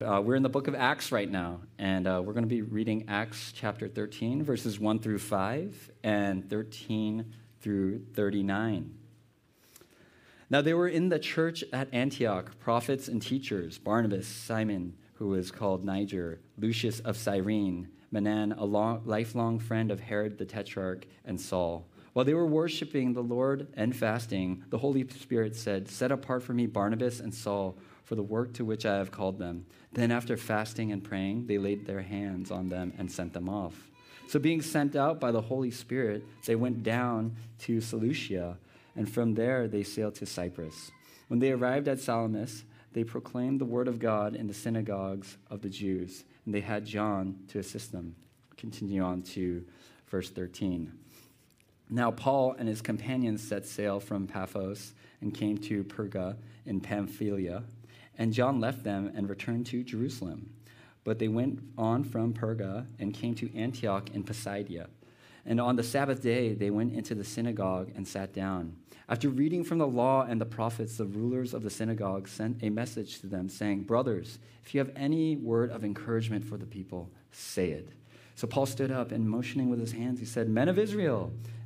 Uh, we're in the book of Acts right now, and uh, we're going to be reading Acts chapter 13, verses 1 through 5, and 13 through 39. Now, there were in the church at Antioch prophets and teachers Barnabas, Simon, who was called Niger, Lucius of Cyrene, Manaen, a long, lifelong friend of Herod the Tetrarch, and Saul. While they were worshiping the Lord and fasting, the Holy Spirit said, Set apart for me Barnabas and Saul for the work to which I have called them. Then, after fasting and praying, they laid their hands on them and sent them off. So, being sent out by the Holy Spirit, they went down to Seleucia, and from there they sailed to Cyprus. When they arrived at Salamis, they proclaimed the word of God in the synagogues of the Jews, and they had John to assist them. Continue on to verse 13. Now, Paul and his companions set sail from Paphos and came to Perga in Pamphylia and John left them and returned to Jerusalem. But they went on from Perga and came to Antioch in Pisidia. And on the Sabbath day, they went into the synagogue and sat down. After reading from the law and the prophets, the rulers of the synagogue sent a message to them, saying, Brothers, if you have any word of encouragement for the people, say it. So Paul stood up and motioning with his hands, he said, Men of Israel,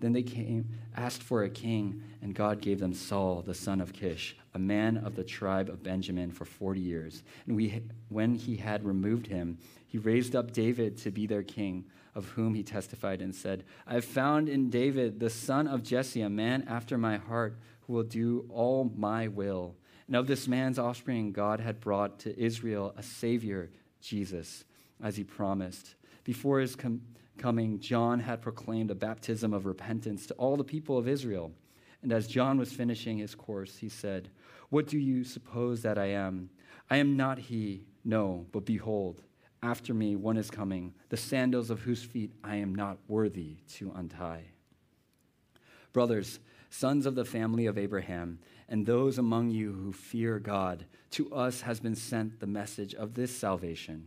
Then they came, asked for a king, and God gave them Saul, the son of Kish, a man of the tribe of Benjamin, for 40 years. And we, when he had removed him, he raised up David to be their king, of whom he testified and said, I have found in David, the son of Jesse, a man after my heart, who will do all my will. And of this man's offspring, God had brought to Israel a Savior, Jesus, as he promised. Before his com- coming, John had proclaimed a baptism of repentance to all the people of Israel. And as John was finishing his course, he said, What do you suppose that I am? I am not he, no, but behold, after me one is coming, the sandals of whose feet I am not worthy to untie. Brothers, sons of the family of Abraham, and those among you who fear God, to us has been sent the message of this salvation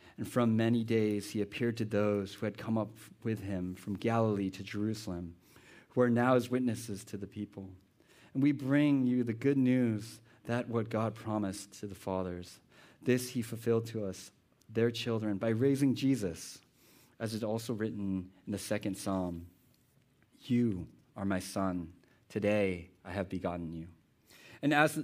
And from many days he appeared to those who had come up with him from Galilee to Jerusalem, who are now his witnesses to the people. And we bring you the good news that what God promised to the fathers, this he fulfilled to us, their children, by raising Jesus, as is also written in the second psalm You are my son. Today I have begotten you. And as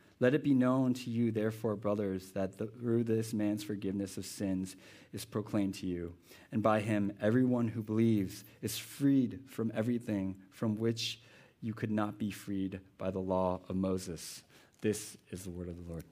Let it be known to you, therefore, brothers, that through this man's forgiveness of sins is proclaimed to you. And by him, everyone who believes is freed from everything from which you could not be freed by the law of Moses. This is the word of the Lord.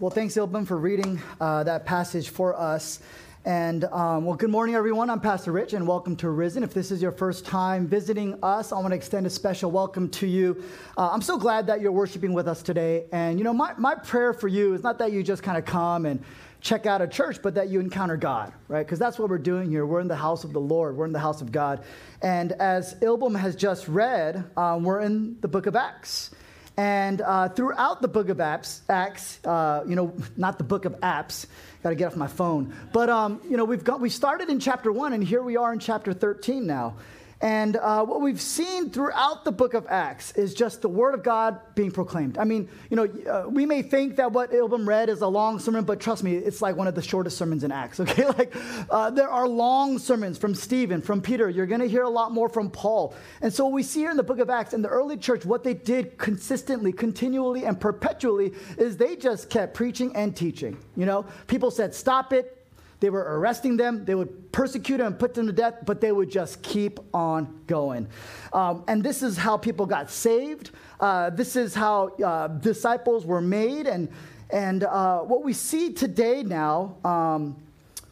Well, thanks, Ilbum, for reading uh, that passage for us. And um, well, good morning, everyone. I'm Pastor Rich, and welcome to Risen. If this is your first time visiting us, I want to extend a special welcome to you. Uh, I'm so glad that you're worshiping with us today. And you know, my, my prayer for you is not that you just kind of come and check out a church, but that you encounter God, right? Because that's what we're doing here. We're in the house of the Lord, we're in the house of God. And as Ilbum has just read, um, we're in the book of Acts. And uh, throughout the book of Acts, Acts uh, you know, not the book of Acts, got to get off my phone. But, um, you know, we've got, we started in chapter one, and here we are in chapter 13 now. And uh, what we've seen throughout the book of Acts is just the word of God being proclaimed. I mean, you know, uh, we may think that what Ilbum read is a long sermon, but trust me, it's like one of the shortest sermons in Acts, okay? Like, uh, there are long sermons from Stephen, from Peter. You're going to hear a lot more from Paul. And so, we see here in the book of Acts, in the early church, what they did consistently, continually, and perpetually is they just kept preaching and teaching. You know, people said, stop it, they were arresting them, they would persecute them and put them to death, but they would just keep on going. Um, and this is how people got saved. Uh, this is how uh, disciples were made. And, and uh, what we see today now, um,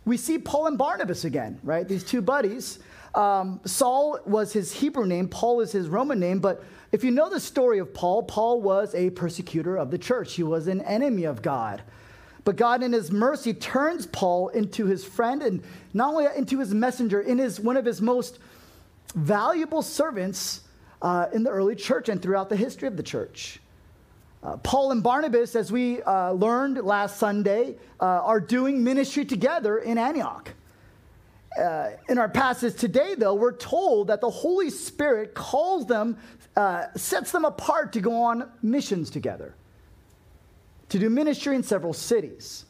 we see Paul and Barnabas again, right? These two buddies. Um, Saul was his Hebrew name, Paul is his Roman name, but if you know the story of Paul, Paul was a persecutor of the church. He was an enemy of God. But God, in His mercy, turns Paul into his friend and not only into his messenger, in his, one of his most valuable servants uh, in the early church and throughout the history of the church. Uh, Paul and Barnabas, as we uh, learned last Sunday, uh, are doing ministry together in Antioch. Uh, in our passage today, though, we're told that the Holy Spirit calls them, uh, sets them apart to go on missions together to do ministry in several cities.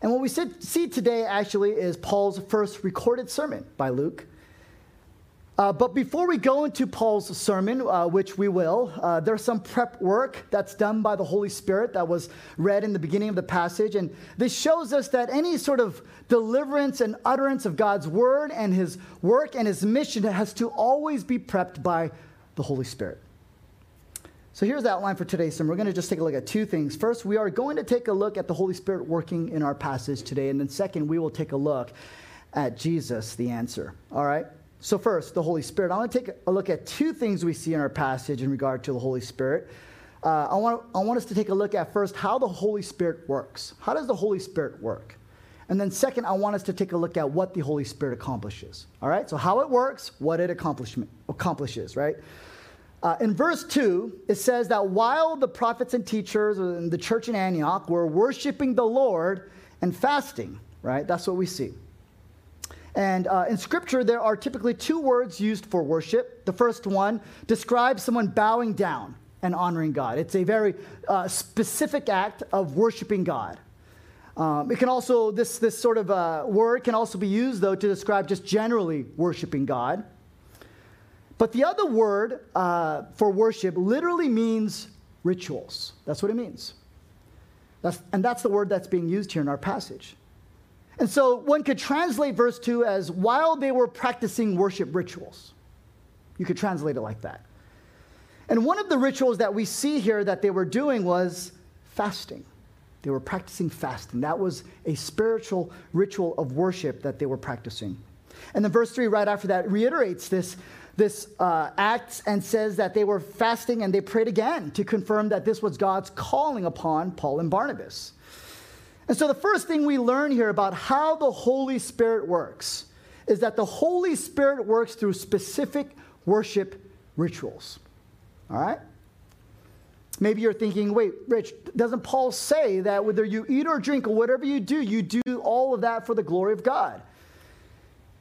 And what we see today actually is Paul's first recorded sermon by Luke. Uh, but before we go into Paul's sermon, uh, which we will, uh, there's some prep work that's done by the Holy Spirit that was read in the beginning of the passage. And this shows us that any sort of deliverance and utterance of God's word and his work and his mission has to always be prepped by the Holy Spirit. So here's the outline for today's sermon. We're going to just take a look at two things. First, we are going to take a look at the Holy Spirit working in our passage today. And then, second, we will take a look at Jesus, the answer. All right? So, first, the Holy Spirit. I want to take a look at two things we see in our passage in regard to the Holy Spirit. Uh, I, want, I want us to take a look at first how the Holy Spirit works. How does the Holy Spirit work? And then, second, I want us to take a look at what the Holy Spirit accomplishes. All right? So, how it works, what it accomplishes, right? Uh, in verse 2, it says that while the prophets and teachers in the church in Antioch were worshiping the Lord and fasting, right? That's what we see. And uh, in scripture, there are typically two words used for worship. The first one describes someone bowing down and honoring God, it's a very uh, specific act of worshiping God. Um, it can also, this, this sort of uh, word can also be used, though, to describe just generally worshiping God. But the other word uh, for worship literally means rituals. That's what it means. That's, and that's the word that's being used here in our passage. And so one could translate verse 2 as while they were practicing worship rituals. You could translate it like that. And one of the rituals that we see here that they were doing was fasting. They were practicing fasting. That was a spiritual ritual of worship that they were practicing. And then verse 3, right after that, reiterates this this uh, acts and says that they were fasting and they prayed again to confirm that this was God's calling upon Paul and Barnabas. And so, the first thing we learn here about how the Holy Spirit works is that the Holy Spirit works through specific worship rituals. All right? Maybe you're thinking, wait, Rich, doesn't Paul say that whether you eat or drink or whatever you do, you do all of that for the glory of God?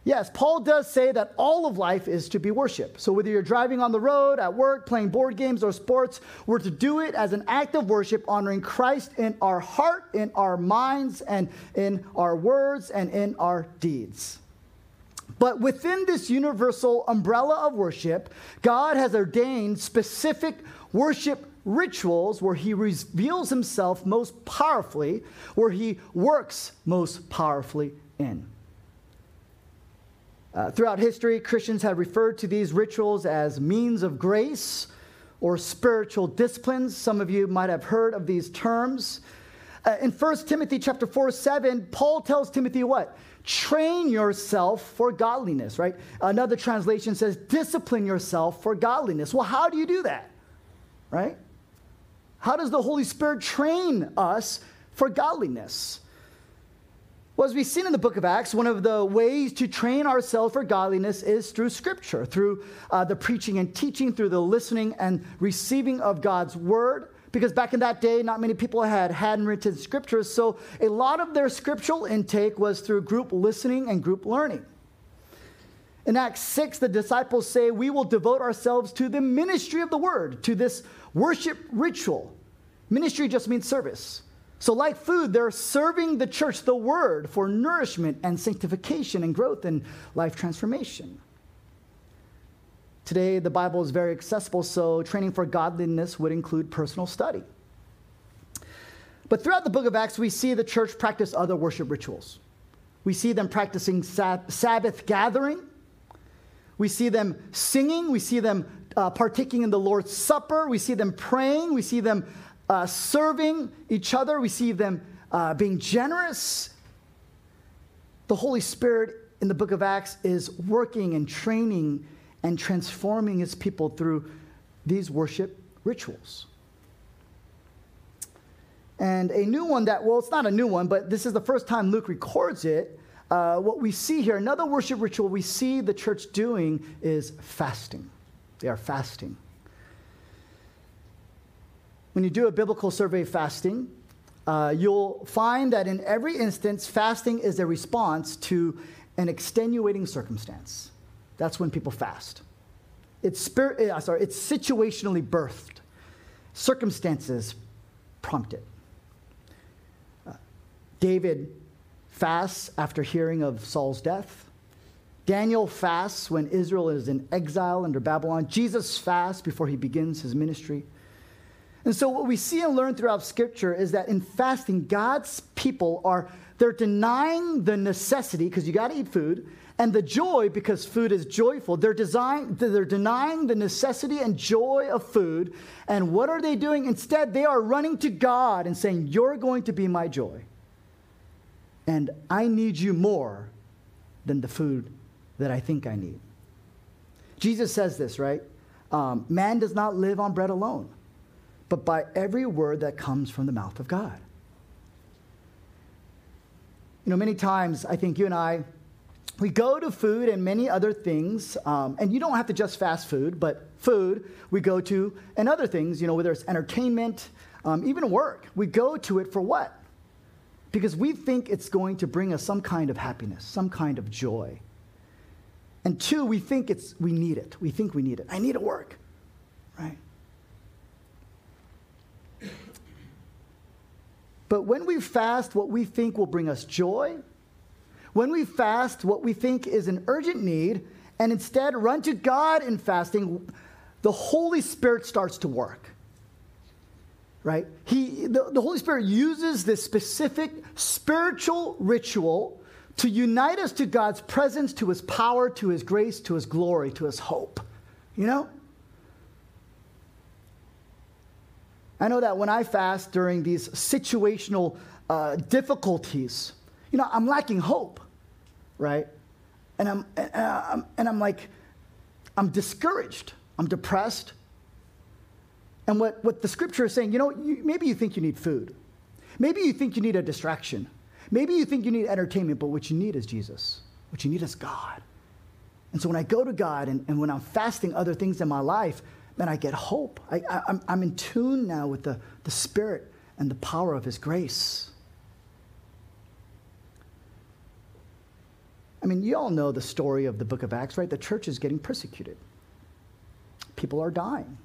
Yes, Paul does say that all of life is to be worship. So whether you're driving on the road, at work, playing board games, or sports, we're to do it as an act of worship, honoring Christ in our heart, in our minds, and in our words, and in our deeds. But within this universal umbrella of worship, God has ordained specific worship rituals where he reveals himself most powerfully, where he works most powerfully in. Uh, throughout history, Christians have referred to these rituals as means of grace or spiritual disciplines. Some of you might have heard of these terms. Uh, in 1 Timothy chapter 4, 7, Paul tells Timothy what? Train yourself for godliness, right? Another translation says, discipline yourself for godliness. Well, how do you do that? Right? How does the Holy Spirit train us for godliness? Well, as we've seen in the book of Acts, one of the ways to train ourselves for godliness is through scripture, through uh, the preaching and teaching, through the listening and receiving of God's word. Because back in that day, not many people had handwritten scriptures, so a lot of their scriptural intake was through group listening and group learning. In Acts 6, the disciples say, We will devote ourselves to the ministry of the word, to this worship ritual. Ministry just means service. So, like food, they're serving the church the word for nourishment and sanctification and growth and life transformation. Today, the Bible is very accessible, so training for godliness would include personal study. But throughout the book of Acts, we see the church practice other worship rituals. We see them practicing Sabbath gathering. We see them singing. We see them uh, partaking in the Lord's Supper. We see them praying. We see them uh, serving each other, we see them uh, being generous. The Holy Spirit in the book of Acts is working and training and transforming his people through these worship rituals. And a new one that, well, it's not a new one, but this is the first time Luke records it. Uh, what we see here, another worship ritual we see the church doing is fasting. They are fasting. When you do a biblical survey of fasting, uh, you'll find that in every instance, fasting is a response to an extenuating circumstance. That's when people fast. It's, spirit, uh, sorry, it's situationally birthed. Circumstances prompt it. Uh, David fasts after hearing of Saul's death. Daniel fasts when Israel is in exile under Babylon. Jesus fasts before he begins his ministry. And so what we see and learn throughout scripture is that in fasting, God's people are they're denying the necessity because you got to eat food and the joy because food is joyful. They're, design, they're denying the necessity and joy of food. And what are they doing? Instead, they are running to God and saying, You're going to be my joy. And I need you more than the food that I think I need. Jesus says this, right? Um, Man does not live on bread alone but by every word that comes from the mouth of God. You know, many times I think you and I, we go to food and many other things, um, and you don't have to just fast food, but food we go to and other things, you know, whether it's entertainment, um, even work. We go to it for what? Because we think it's going to bring us some kind of happiness, some kind of joy. And two, we think it's, we need it. We think we need it. I need to work, right? But when we fast what we think will bring us joy, when we fast what we think is an urgent need, and instead run to God in fasting, the Holy Spirit starts to work. Right? He, the, the Holy Spirit uses this specific spiritual ritual to unite us to God's presence, to his power, to his grace, to his glory, to his hope. You know? I know that when I fast during these situational uh, difficulties, you know, I'm lacking hope, right? And I'm, and I'm, and I'm like, I'm discouraged, I'm depressed. And what, what the scripture is saying, you know, you, maybe you think you need food. Maybe you think you need a distraction. Maybe you think you need entertainment, but what you need is Jesus. What you need is God. And so when I go to God and, and when I'm fasting other things in my life, man, I get hope. I, I'm in tune now with the, the Spirit and the power of His grace. I mean, you all know the story of the book of Acts, right? The church is getting persecuted. People are dying.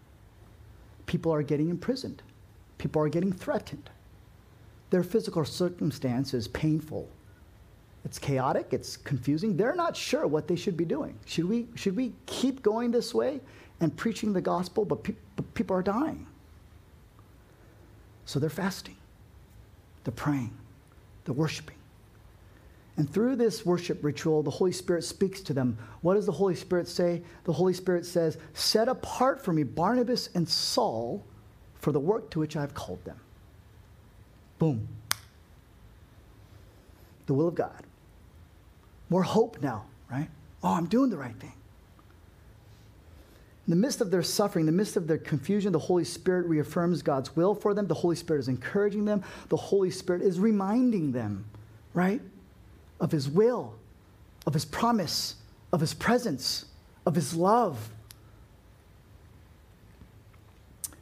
People are getting imprisoned. People are getting threatened. Their physical circumstance is painful. It's chaotic, it's confusing. They're not sure what they should be doing. Should we, should we keep going this way? And preaching the gospel, but, pe- but people are dying. So they're fasting, they're praying, they're worshiping. And through this worship ritual, the Holy Spirit speaks to them. What does the Holy Spirit say? The Holy Spirit says, Set apart for me Barnabas and Saul for the work to which I have called them. Boom. The will of God. More hope now, right? Oh, I'm doing the right thing. In the midst of their suffering, in the midst of their confusion, the Holy Spirit reaffirms God's will for them. The Holy Spirit is encouraging them. The Holy Spirit is reminding them, right? of His will, of His promise, of His presence, of His love.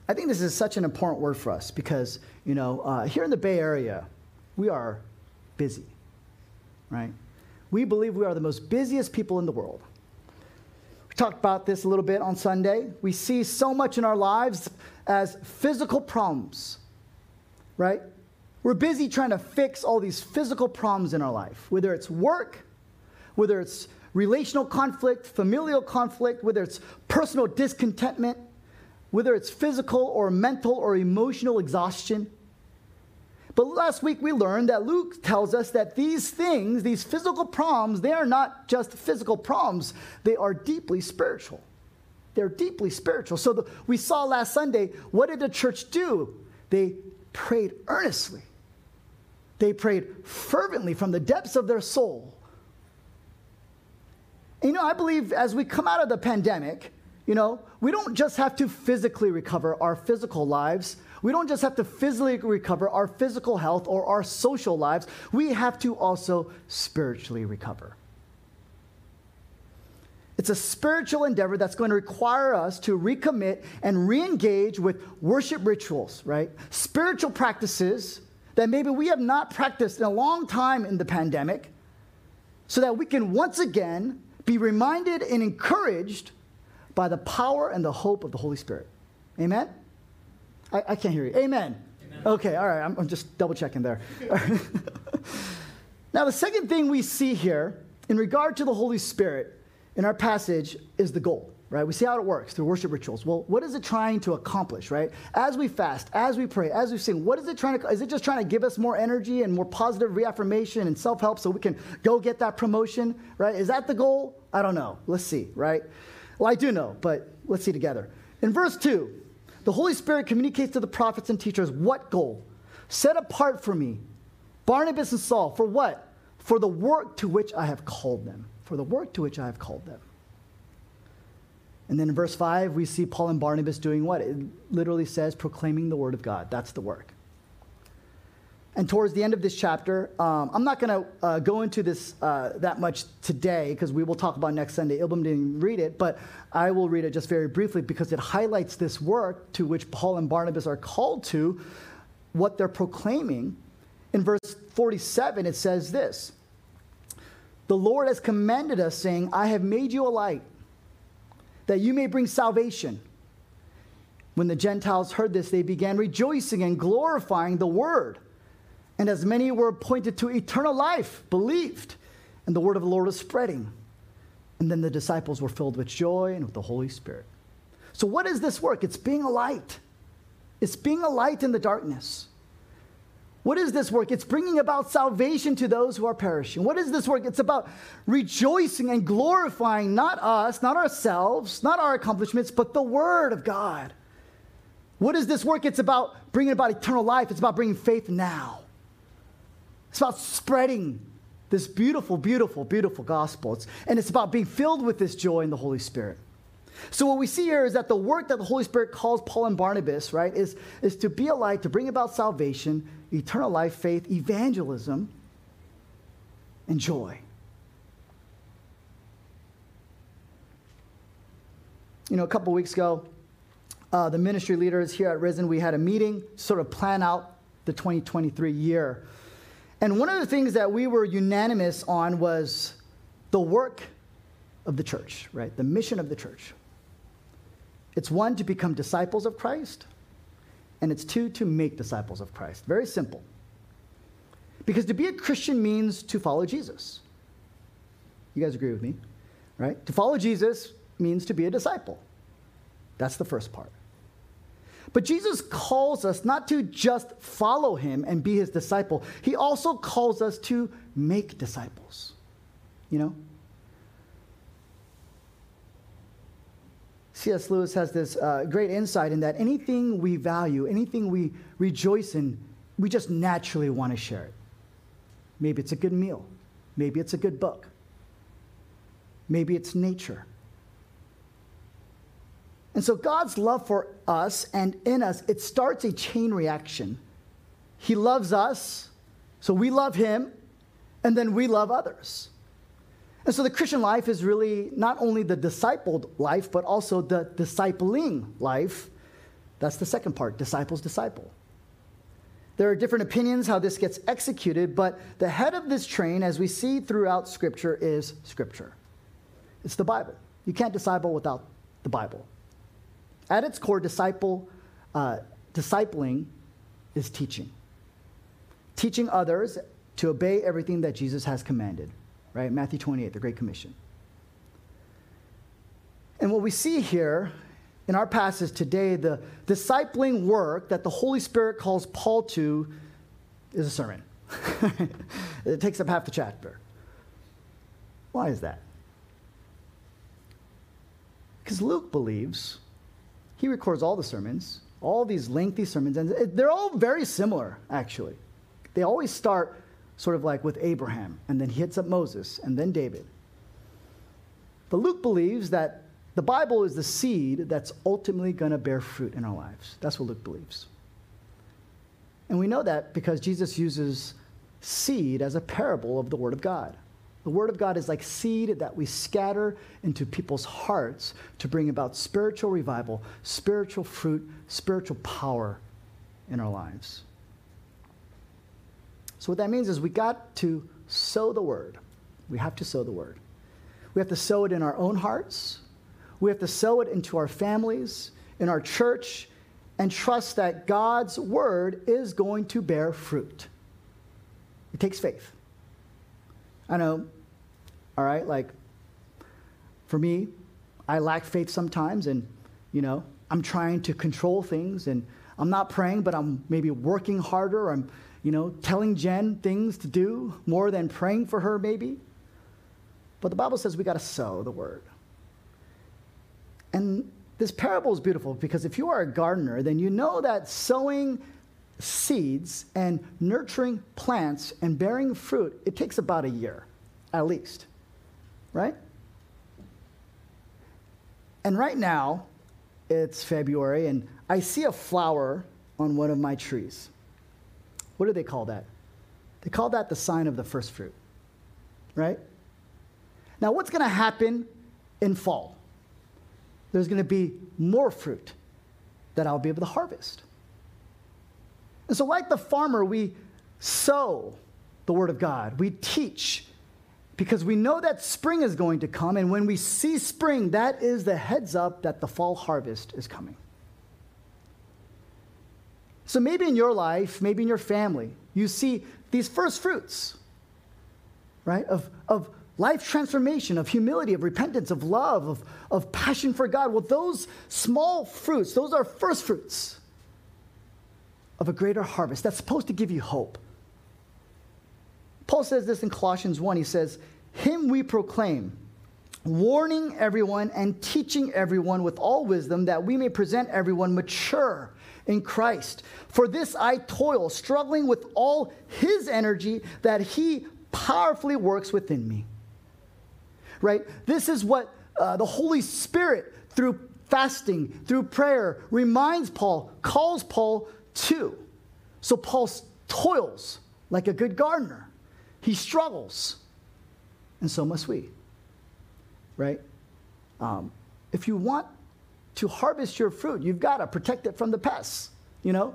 I think this is such an important word for us because, you know, uh, here in the Bay Area, we are busy, right? We believe we are the most busiest people in the world. Talked about this a little bit on Sunday. We see so much in our lives as physical problems, right? We're busy trying to fix all these physical problems in our life, whether it's work, whether it's relational conflict, familial conflict, whether it's personal discontentment, whether it's physical or mental or emotional exhaustion. But last week we learned that Luke tells us that these things, these physical problems, they are not just physical problems, they are deeply spiritual. They're deeply spiritual. So the, we saw last Sunday, what did the church do? They prayed earnestly. They prayed fervently from the depths of their soul. You know, I believe as we come out of the pandemic, you know, we don't just have to physically recover our physical lives. We don't just have to physically recover our physical health or our social lives. We have to also spiritually recover. It's a spiritual endeavor that's going to require us to recommit and re engage with worship rituals, right? Spiritual practices that maybe we have not practiced in a long time in the pandemic, so that we can once again be reminded and encouraged by the power and the hope of the Holy Spirit. Amen? I, I can't hear you. Amen. Amen. Okay, all right, I'm, I'm just double checking there. now, the second thing we see here in regard to the Holy Spirit in our passage is the goal right? We see how it works through worship rituals. Well, what is it trying to accomplish, right? As we fast, as we pray, as we sing, what is it trying to, is it just trying to give us more energy and more positive reaffirmation and self help so we can go get that promotion, right? Is that the goal? I don't know. Let's see, right? Well, I do know, but let's see together. In verse 2, the Holy Spirit communicates to the prophets and teachers what goal? Set apart for me Barnabas and Saul for what? For the work to which I have called them. For the work to which I have called them. And then in verse 5, we see Paul and Barnabas doing what? It literally says proclaiming the word of God. That's the work. And towards the end of this chapter, um, I'm not going to uh, go into this uh, that much today because we will talk about next Sunday. Ilbum didn't read it, but I will read it just very briefly because it highlights this work to which Paul and Barnabas are called to, what they're proclaiming. In verse 47, it says this The Lord has commanded us, saying, I have made you a light, that you may bring salvation. When the Gentiles heard this, they began rejoicing and glorifying the word. And as many were appointed to eternal life, believed, and the word of the Lord was spreading. And then the disciples were filled with joy and with the Holy Spirit. So, what is this work? It's being a light. It's being a light in the darkness. What is this work? It's bringing about salvation to those who are perishing. What is this work? It's about rejoicing and glorifying not us, not ourselves, not our accomplishments, but the Word of God. What is this work? It's about bringing about eternal life, it's about bringing faith now. It's about spreading this beautiful, beautiful, beautiful gospel. It's, and it's about being filled with this joy in the Holy Spirit. So what we see here is that the work that the Holy Spirit calls Paul and Barnabas, right, is, is to be a light, to bring about salvation, eternal life, faith, evangelism, and joy. You know, a couple weeks ago, uh, the ministry leaders here at Risen, we had a meeting, sort of plan out the 2023 year. And one of the things that we were unanimous on was the work of the church, right? The mission of the church. It's one, to become disciples of Christ, and it's two, to make disciples of Christ. Very simple. Because to be a Christian means to follow Jesus. You guys agree with me, right? To follow Jesus means to be a disciple. That's the first part. But Jesus calls us not to just follow him and be his disciple, he also calls us to make disciples. You know? C.S. Lewis has this uh, great insight in that anything we value, anything we rejoice in, we just naturally want to share it. Maybe it's a good meal. Maybe it's a good book. Maybe it's nature. And so God's love for us and in us, it starts a chain reaction. He loves us, so we love him, And then we love others. And so the Christian life is really not only the discipled life, but also the discipling life. That's the second part disciples disciple. There are different opinions how this gets executed, but the head of this train, as we see throughout Scripture, is Scripture. It's the Bible. You can't disciple without the Bible. At its core, disciple, uh, discipling is teaching. Teaching others to obey everything that Jesus has commanded, right? Matthew 28, the Great Commission. And what we see here in our passage today, the discipling work that the Holy Spirit calls Paul to is a sermon. it takes up half the chapter. Why is that? Because Luke believes, he records all the sermons, all these lengthy sermons, and they're all very similar, actually. They always start sort of like with Abraham, and then he hits up Moses, and then David. But Luke believes that the Bible is the seed that's ultimately going to bear fruit in our lives. That's what Luke believes. And we know that because Jesus uses seed as a parable of the Word of God. The Word of God is like seed that we scatter into people's hearts to bring about spiritual revival, spiritual fruit, spiritual power in our lives. So, what that means is we got to sow the Word. We have to sow the Word. We have to sow it in our own hearts, we have to sow it into our families, in our church, and trust that God's word is going to bear fruit. It takes faith. I know, all right, like for me, I lack faith sometimes, and, you know, I'm trying to control things, and I'm not praying, but I'm maybe working harder. I'm, you know, telling Jen things to do more than praying for her, maybe. But the Bible says we got to sow the word. And this parable is beautiful because if you are a gardener, then you know that sowing seeds and nurturing plants and bearing fruit, it takes about a year, at least. Right? And right now, it's February, and I see a flower on one of my trees. What do they call that? They call that the sign of the first fruit. Right? Now, what's going to happen in fall? there's going to be more fruit that I'll be able to harvest. And so, like the farmer, we sow the word of God, we teach because we know that spring is going to come. And when we see spring, that is the heads up that the fall harvest is coming. So maybe in your life, maybe in your family, you see these first fruits, right, of, of life transformation, of humility, of repentance, of love, of, of passion for God. Well, those small fruits, those are first fruits of a greater harvest that's supposed to give you hope. Paul says this in Colossians 1. He says, Him we proclaim, warning everyone and teaching everyone with all wisdom that we may present everyone mature in Christ. For this I toil, struggling with all His energy that He powerfully works within me right? This is what uh, the Holy Spirit, through fasting, through prayer, reminds Paul, calls Paul to. So Paul toils like a good gardener, he struggles, and so must we, right? Um, if you want to harvest your fruit, you've got to protect it from the pests, you know?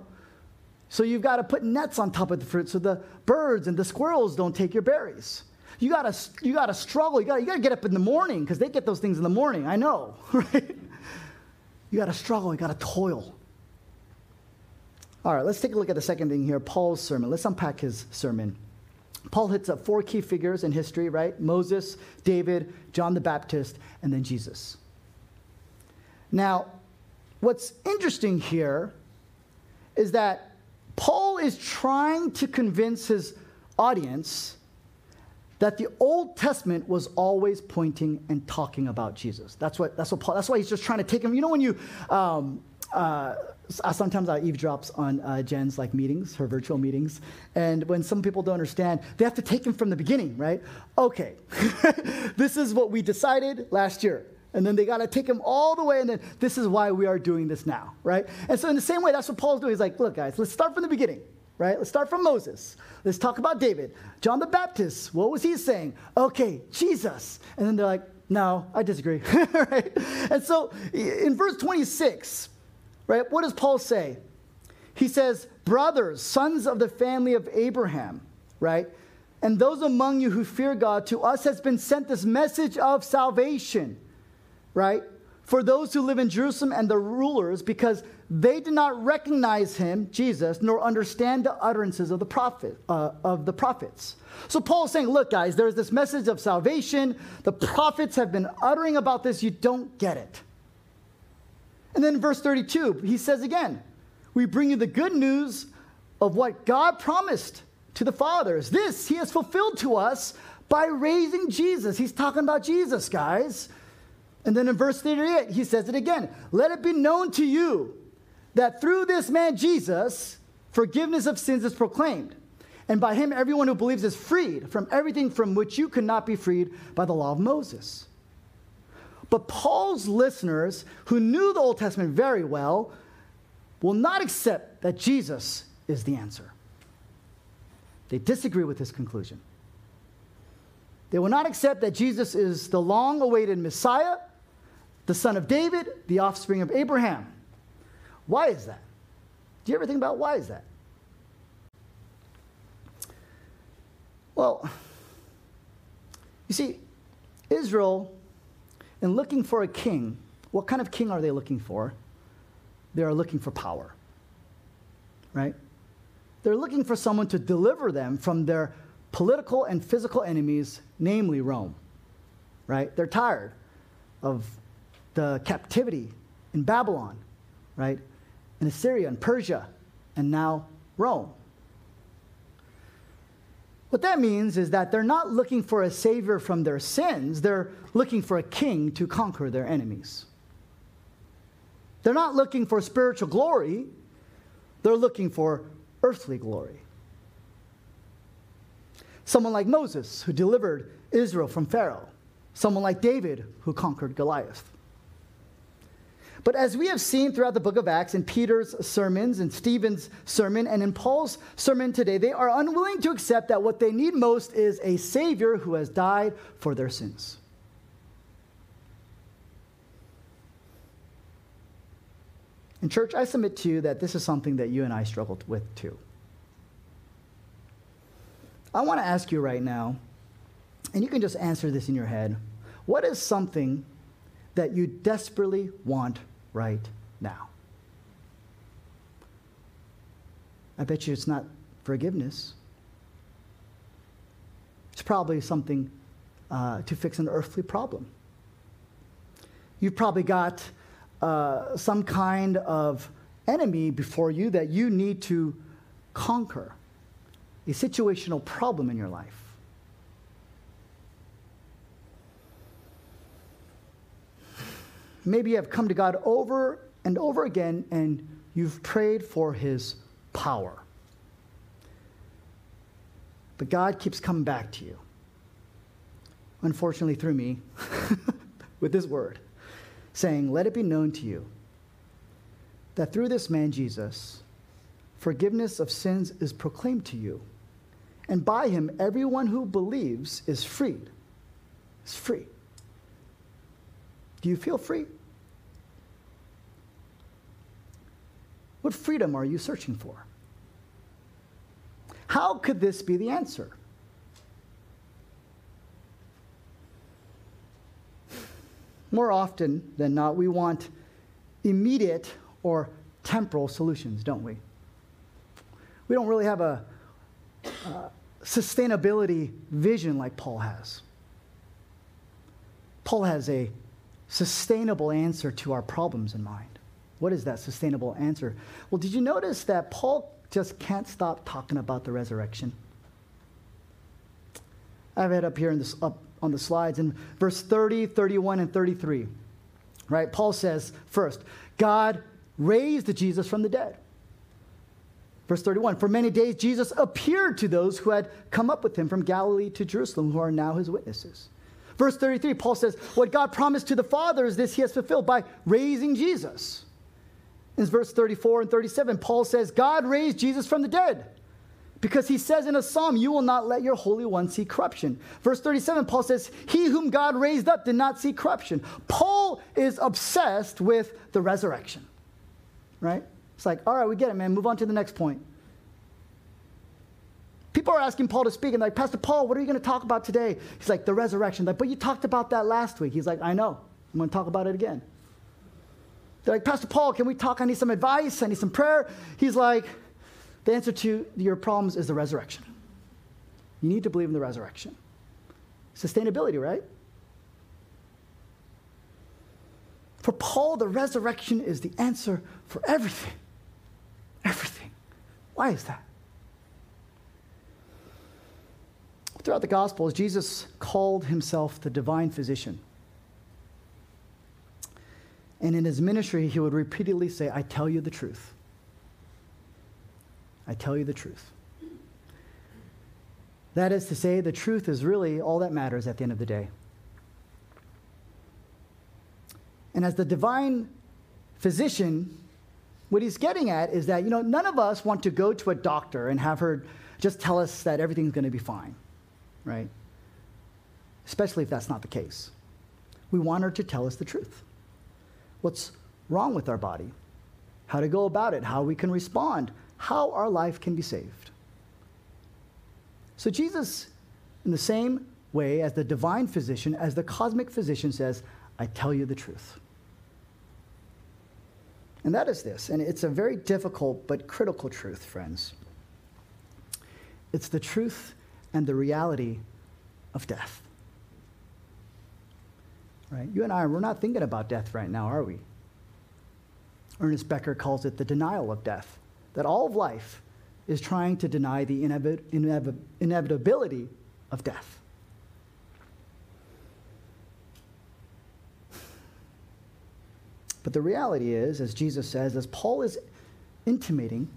So you've got to put nets on top of the fruit so the birds and the squirrels don't take your berries. You gotta, you gotta struggle. You gotta, you gotta get up in the morning because they get those things in the morning. I know, right? You gotta struggle. You gotta toil. All right, let's take a look at the second thing here Paul's sermon. Let's unpack his sermon. Paul hits up four key figures in history, right? Moses, David, John the Baptist, and then Jesus. Now, what's interesting here is that Paul is trying to convince his audience that the Old Testament was always pointing and talking about Jesus. That's what, that's what Paul, that's why he's just trying to take him. You know, when you, um, uh, sometimes I eavesdrops on uh, Jen's like meetings, her virtual meetings, and when some people don't understand, they have to take him from the beginning, right? Okay, this is what we decided last year. And then they got to take him all the way, and then this is why we are doing this now, right? And so, in the same way, that's what Paul's doing. He's like, look, guys, let's start from the beginning. right? Let's start from Moses. Let's talk about David. John the Baptist, what was he saying? Okay, Jesus. And then they're like, no, I disagree. right? And so in verse 26, right, what does Paul say? He says, Brothers, sons of the family of Abraham, right? And those among you who fear God, to us has been sent this message of salvation, right? For those who live in Jerusalem and the rulers, because they did not recognize him, Jesus, nor understand the utterances of the prophet uh, of the prophets. So Paul's saying, look, guys, there's this message of salvation. The prophets have been uttering about this. You don't get it. And then in verse 32, he says again, we bring you the good news of what God promised to the fathers. This he has fulfilled to us by raising Jesus. He's talking about Jesus, guys. And then in verse 38, he says it again Let it be known to you that through this man Jesus, forgiveness of sins is proclaimed. And by him, everyone who believes is freed from everything from which you could not be freed by the law of Moses. But Paul's listeners, who knew the Old Testament very well, will not accept that Jesus is the answer. They disagree with this conclusion. They will not accept that Jesus is the long awaited Messiah, the son of David, the offspring of Abraham. Why is that? Do you ever think about why is that? Well, you see, Israel, in looking for a king, what kind of king are they looking for? They are looking for power, right? They're looking for someone to deliver them from their political and physical enemies, namely Rome, right? They're tired of the captivity in Babylon, right? In Assyria and Persia, and now Rome. What that means is that they're not looking for a savior from their sins, they're looking for a king to conquer their enemies. They're not looking for spiritual glory, they're looking for earthly glory. Someone like Moses, who delivered Israel from Pharaoh. Someone like David, who conquered Goliath. But as we have seen throughout the book of Acts, in Peter's sermons, in Stephen's sermon, and in Paul's sermon today, they are unwilling to accept that what they need most is a Savior who has died for their sins. In church, I submit to you that this is something that you and I struggled with too. I want to ask you right now, and you can just answer this in your head what is something that you desperately want right now? I bet you it's not forgiveness. It's probably something uh, to fix an earthly problem. You've probably got uh, some kind of enemy before you that you need to conquer, a situational problem in your life. Maybe you have come to God over and over again and you've prayed for his power. But God keeps coming back to you. Unfortunately, through me, with this word saying, Let it be known to you that through this man Jesus, forgiveness of sins is proclaimed to you. And by him, everyone who believes is freed. Is free. Do you feel free? What freedom are you searching for? How could this be the answer? more often than not, we want immediate or temporal solutions, don't we? We don't really have a, a sustainability vision like Paul has. Paul has a sustainable answer to our problems in mind. What is that sustainable answer? Well, did you notice that Paul just can't stop talking about the resurrection? I have it up here in this up on the slides in verse 30, 31, and 33. Right? Paul says, first, God raised Jesus from the dead. Verse 31 For many days Jesus appeared to those who had come up with him from Galilee to Jerusalem, who are now his witnesses. Verse 33, Paul says, What God promised to the fathers, this he has fulfilled by raising Jesus. In verse 34 and 37, Paul says, God raised Jesus from the dead. Because he says in a psalm, You will not let your Holy One see corruption. Verse 37, Paul says, He whom God raised up did not see corruption. Paul is obsessed with the resurrection, right? It's like, All right, we get it, man. Move on to the next point. People are asking Paul to speak, and like, Pastor Paul, what are you going to talk about today? He's like, The resurrection. Like, but you talked about that last week. He's like, I know. I'm going to talk about it again. They're like, Pastor Paul, can we talk? I need some advice. I need some prayer. He's like, the answer to your problems is the resurrection. You need to believe in the resurrection. Sustainability, right? For Paul, the resurrection is the answer for everything. Everything. Why is that? Throughout the Gospels, Jesus called himself the divine physician. And in his ministry, he would repeatedly say, I tell you the truth. I tell you the truth. That is to say, the truth is really all that matters at the end of the day. And as the divine physician, what he's getting at is that, you know, none of us want to go to a doctor and have her just tell us that everything's going to be fine, right? Especially if that's not the case. We want her to tell us the truth. What's wrong with our body? How to go about it, how we can respond, how our life can be saved. So, Jesus, in the same way as the divine physician, as the cosmic physician, says, I tell you the truth. And that is this, and it's a very difficult but critical truth, friends. It's the truth and the reality of death. Right? You and I, we're not thinking about death right now, are we? Ernest Becker calls it the denial of death that all of life is trying to deny the inevit- inevit- inevitability of death. But the reality is, as Jesus says, as Paul is intimating,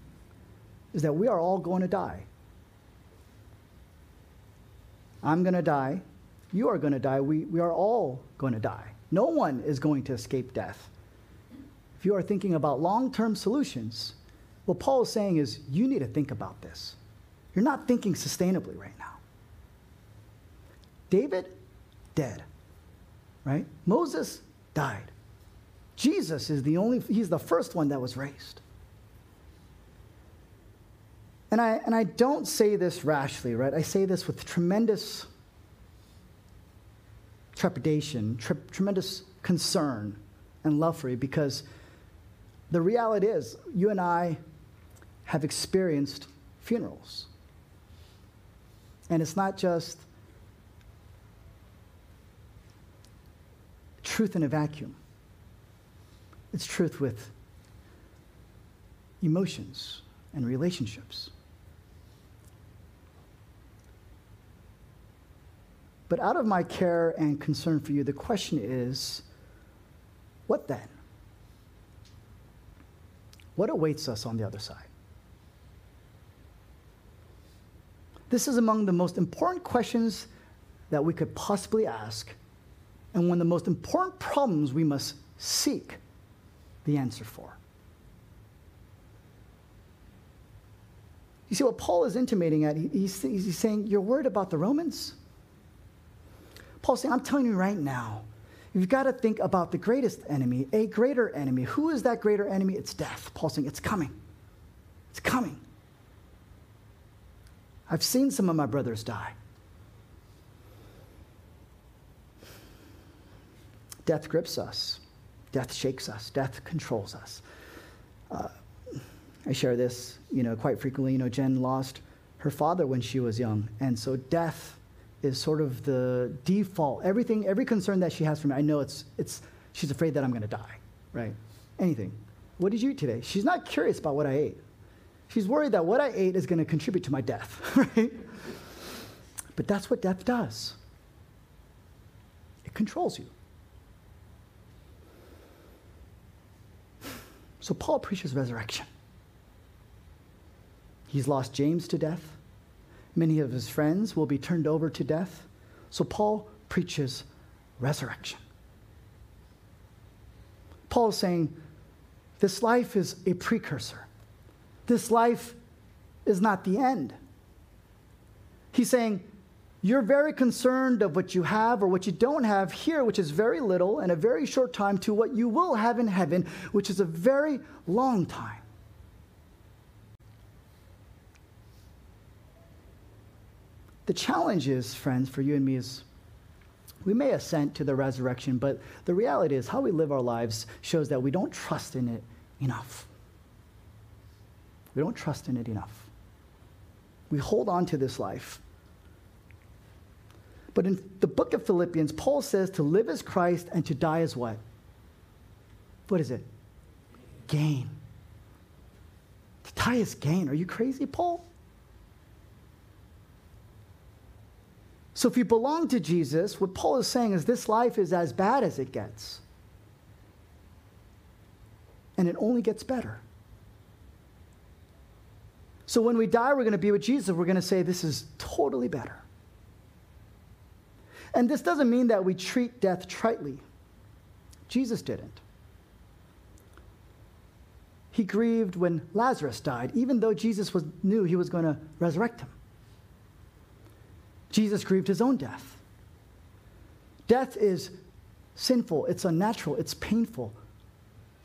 is that we are all going to die. I'm going to die. You are going to die. We, we are all going to die. No one is going to escape death. If you are thinking about long term solutions, what Paul is saying is you need to think about this. You're not thinking sustainably right now. David, dead, right? Moses died. Jesus is the only, he's the first one that was raised. And I, and I don't say this rashly, right? I say this with tremendous trepidation, tre- tremendous concern and love for you because the reality is, you and I have experienced funerals. And it's not just truth in a vacuum, it's truth with emotions and relationships. But out of my care and concern for you, the question is what then? What awaits us on the other side? This is among the most important questions that we could possibly ask, and one of the most important problems we must seek the answer for. You see, what Paul is intimating at, he's, he's saying, You're worried about the Romans? Paul's saying, I'm telling you right now, you've got to think about the greatest enemy, a greater enemy. Who is that greater enemy? It's death. Paul's saying, It's coming. It's coming. I've seen some of my brothers die. Death grips us, death shakes us, death controls us. Uh, I share this, you know, quite frequently. You know, Jen lost her father when she was young, and so death is sort of the default. Everything, every concern that she has for me, I know it's, it's. She's afraid that I'm going to die, right? Anything. What did you eat today? She's not curious about what I ate. She's worried that what I ate is going to contribute to my death, right? But that's what death does. It controls you. So Paul preaches resurrection. He's lost James to death. Many of his friends will be turned over to death. So Paul preaches resurrection. Paul is saying this life is a precursor. This life is not the end. He's saying, you're very concerned of what you have or what you don't have here, which is very little and a very short time, to what you will have in heaven, which is a very long time. The challenge is, friends, for you and me is we may assent to the resurrection, but the reality is how we live our lives shows that we don't trust in it enough. We don't trust in it enough. We hold on to this life but in the book of Philippians, Paul says to live as Christ and to die as what? What is it? Gain. To die is gain. Are you crazy, Paul? So if you belong to Jesus, what Paul is saying is this life is as bad as it gets. And it only gets better. So when we die, we're going to be with Jesus. We're going to say, This is totally better. And this doesn't mean that we treat death tritely. Jesus didn't. He grieved when Lazarus died, even though Jesus was, knew he was going to resurrect him. Jesus grieved his own death. Death is sinful, it's unnatural, it's painful.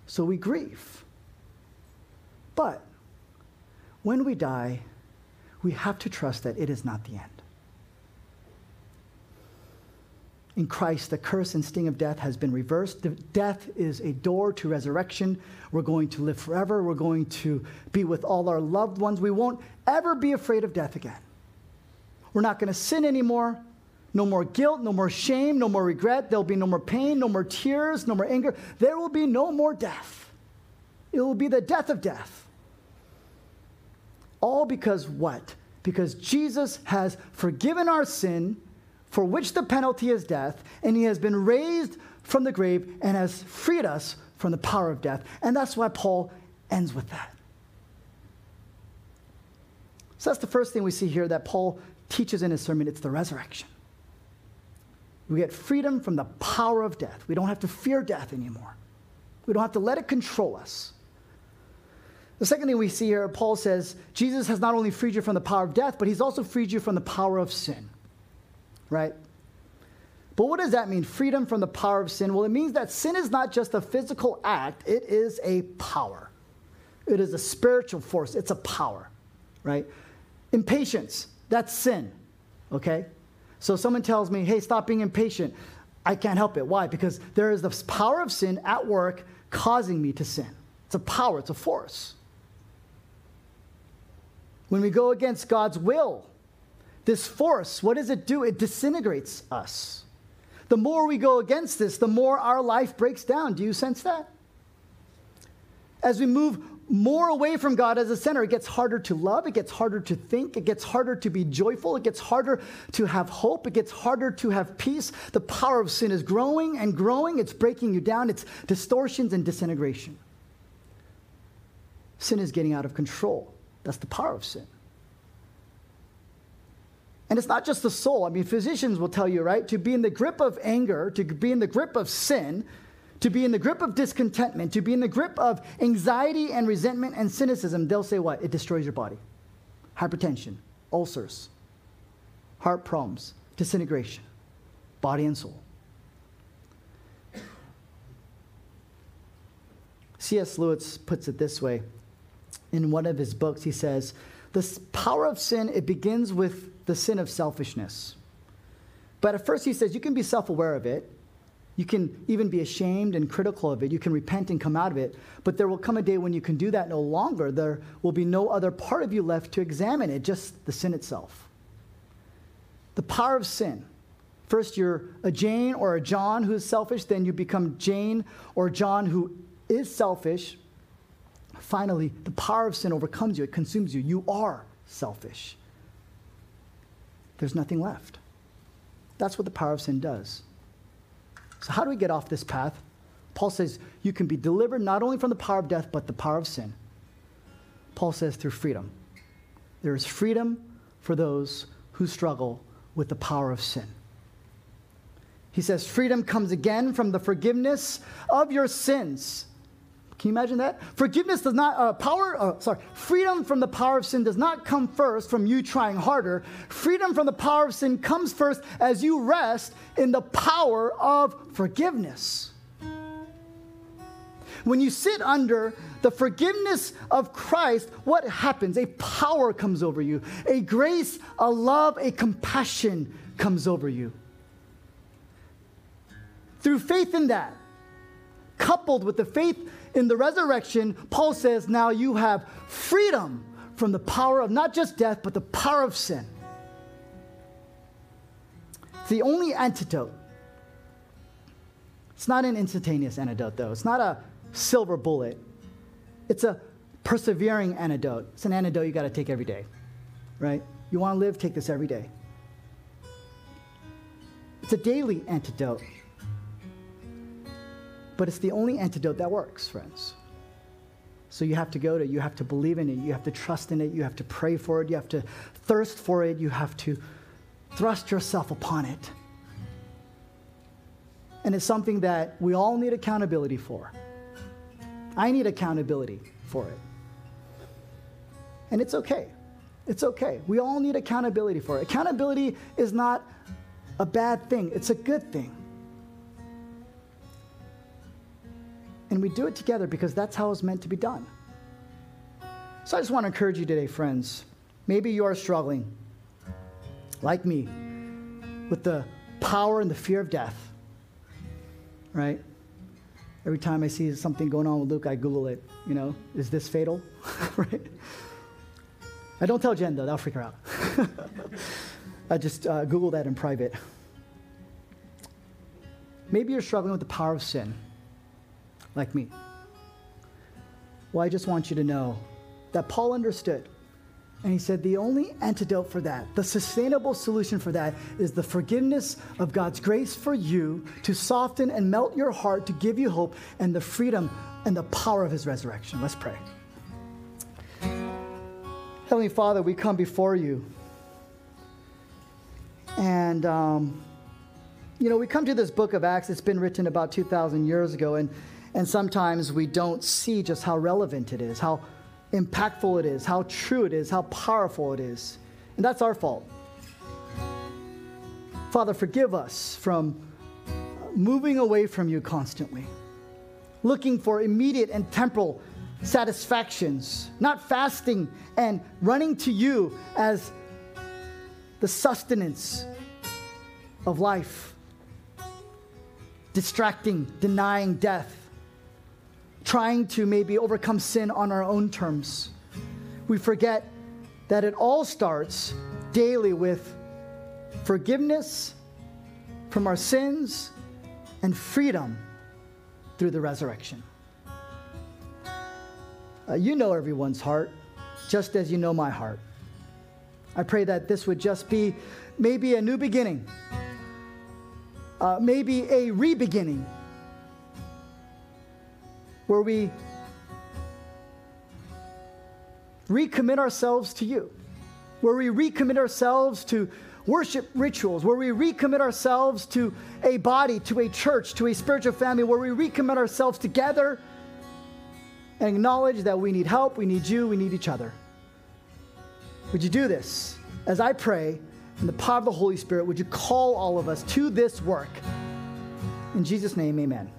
So we grieve. But when we die, we have to trust that it is not the end. in Christ, the curse and sting of death has been reversed. Death is a door to resurrection. We're going to live forever. We're going to be with all our loved ones. We won't ever be afraid of death again. We're not going to sin anymore. No more guilt, no more shame, no more regret. There'll be no more pain, no more tears, no more anger. There will be no more death. It will be the death of death. All because what? Because Jesus has forgiven our sin for which the penalty is death, and he has been raised from the grave and has freed us from the power of death. And that's why Paul ends with that. So that's the first thing we see here that Paul teaches in his sermon it's the resurrection. We get freedom from the power of death. We don't have to fear death anymore. We don't have to let it control us. The second thing we see here, Paul says, Jesus has not only freed you from the power of death, but he's also freed you from the power of sin right? But what does that mean? Freedom from the power of sin? Well, it means that sin is not just a physical act, it is a power. It is a spiritual force, it's a power, right? Impatience, that's sin, okay? So someone tells me, hey, stop being impatient. I can't help it. Why? Because there is the power of sin at work causing me to sin. It's a power, it's a force. When we go against God's will, this force, what does it do? It disintegrates us. The more we go against this, the more our life breaks down. Do you sense that? As we move more away from God as a center, it gets harder to love, it gets harder to think, it gets harder to be joyful, it gets harder to have hope, it gets harder to have peace. The power of sin is growing and growing, it's breaking you down, it's distortions and disintegration. Sin is getting out of control. That's the power of sin. And it's not just the soul. I mean, physicians will tell you, right? To be in the grip of anger, to be in the grip of sin, to be in the grip of discontentment, to be in the grip of anxiety and resentment and cynicism, they'll say what? It destroys your body. Hypertension, ulcers, heart problems, disintegration, body and soul. C.S. Lewis puts it this way in one of his books. He says, The power of sin, it begins with the sin of selfishness. But at first, he says you can be self aware of it. You can even be ashamed and critical of it. You can repent and come out of it. But there will come a day when you can do that no longer. There will be no other part of you left to examine it, just the sin itself. The power of sin. First, you're a Jane or a John who is selfish. Then you become Jane or John who is selfish. Finally, the power of sin overcomes you, it consumes you. You are selfish there's nothing left. That's what the power of sin does. So, how do we get off this path? Paul says you can be delivered not only from the power of death, but the power of sin. Paul says through freedom. There is freedom for those who struggle with the power of sin. He says freedom comes again from the forgiveness of your sins Can you imagine that? Forgiveness does not, uh, power, uh, sorry, freedom from the power of sin does not come first from you trying harder. Freedom from the power of sin comes first as you rest in the power of forgiveness. When you sit under the forgiveness of Christ, what happens? A power comes over you, a grace, a love, a compassion comes over you. Through faith in that, coupled with the faith in the resurrection, Paul says, now you have freedom from the power of not just death, but the power of sin. It's the only antidote. It's not an instantaneous antidote, though. It's not a silver bullet. It's a persevering antidote. It's an antidote you got to take every day, right? You want to live, take this every day. It's a daily antidote. But it's the only antidote that works, friends. So you have to go to, you have to believe in it, you have to trust in it, you have to pray for it, you have to thirst for it, you have to thrust yourself upon it. And it's something that we all need accountability for. I need accountability for it. And it's okay. It's okay. We all need accountability for it. Accountability is not a bad thing, it's a good thing. And we do it together because that's how it's meant to be done. So I just want to encourage you today, friends. Maybe you are struggling, like me, with the power and the fear of death, right? Every time I see something going on with Luke, I Google it. You know, is this fatal? right? I don't tell Jen, though, that'll freak her out. I just uh, Google that in private. Maybe you're struggling with the power of sin like me. Well, I just want you to know that Paul understood. And he said the only antidote for that, the sustainable solution for that, is the forgiveness of God's grace for you to soften and melt your heart, to give you hope and the freedom and the power of his resurrection. Let's pray. Heavenly Father, we come before you. And, um, you know, we come to this book of Acts. It's been written about 2,000 years ago. And and sometimes we don't see just how relevant it is, how impactful it is, how true it is, how powerful it is. And that's our fault. Father, forgive us from moving away from you constantly, looking for immediate and temporal satisfactions, not fasting and running to you as the sustenance of life, distracting, denying death trying to maybe overcome sin on our own terms. We forget that it all starts daily with forgiveness from our sins and freedom through the resurrection. Uh, you know everyone's heart, just as you know my heart. I pray that this would just be maybe a new beginning, uh, maybe a re beginning where we recommit ourselves to you, where we recommit ourselves to worship rituals, where we recommit ourselves to a body, to a church, to a spiritual family, where we recommit ourselves together and acknowledge that we need help, we need you, we need each other. Would you do this? As I pray, in the power of the Holy Spirit, would you call all of us to this work? In Jesus' name, amen.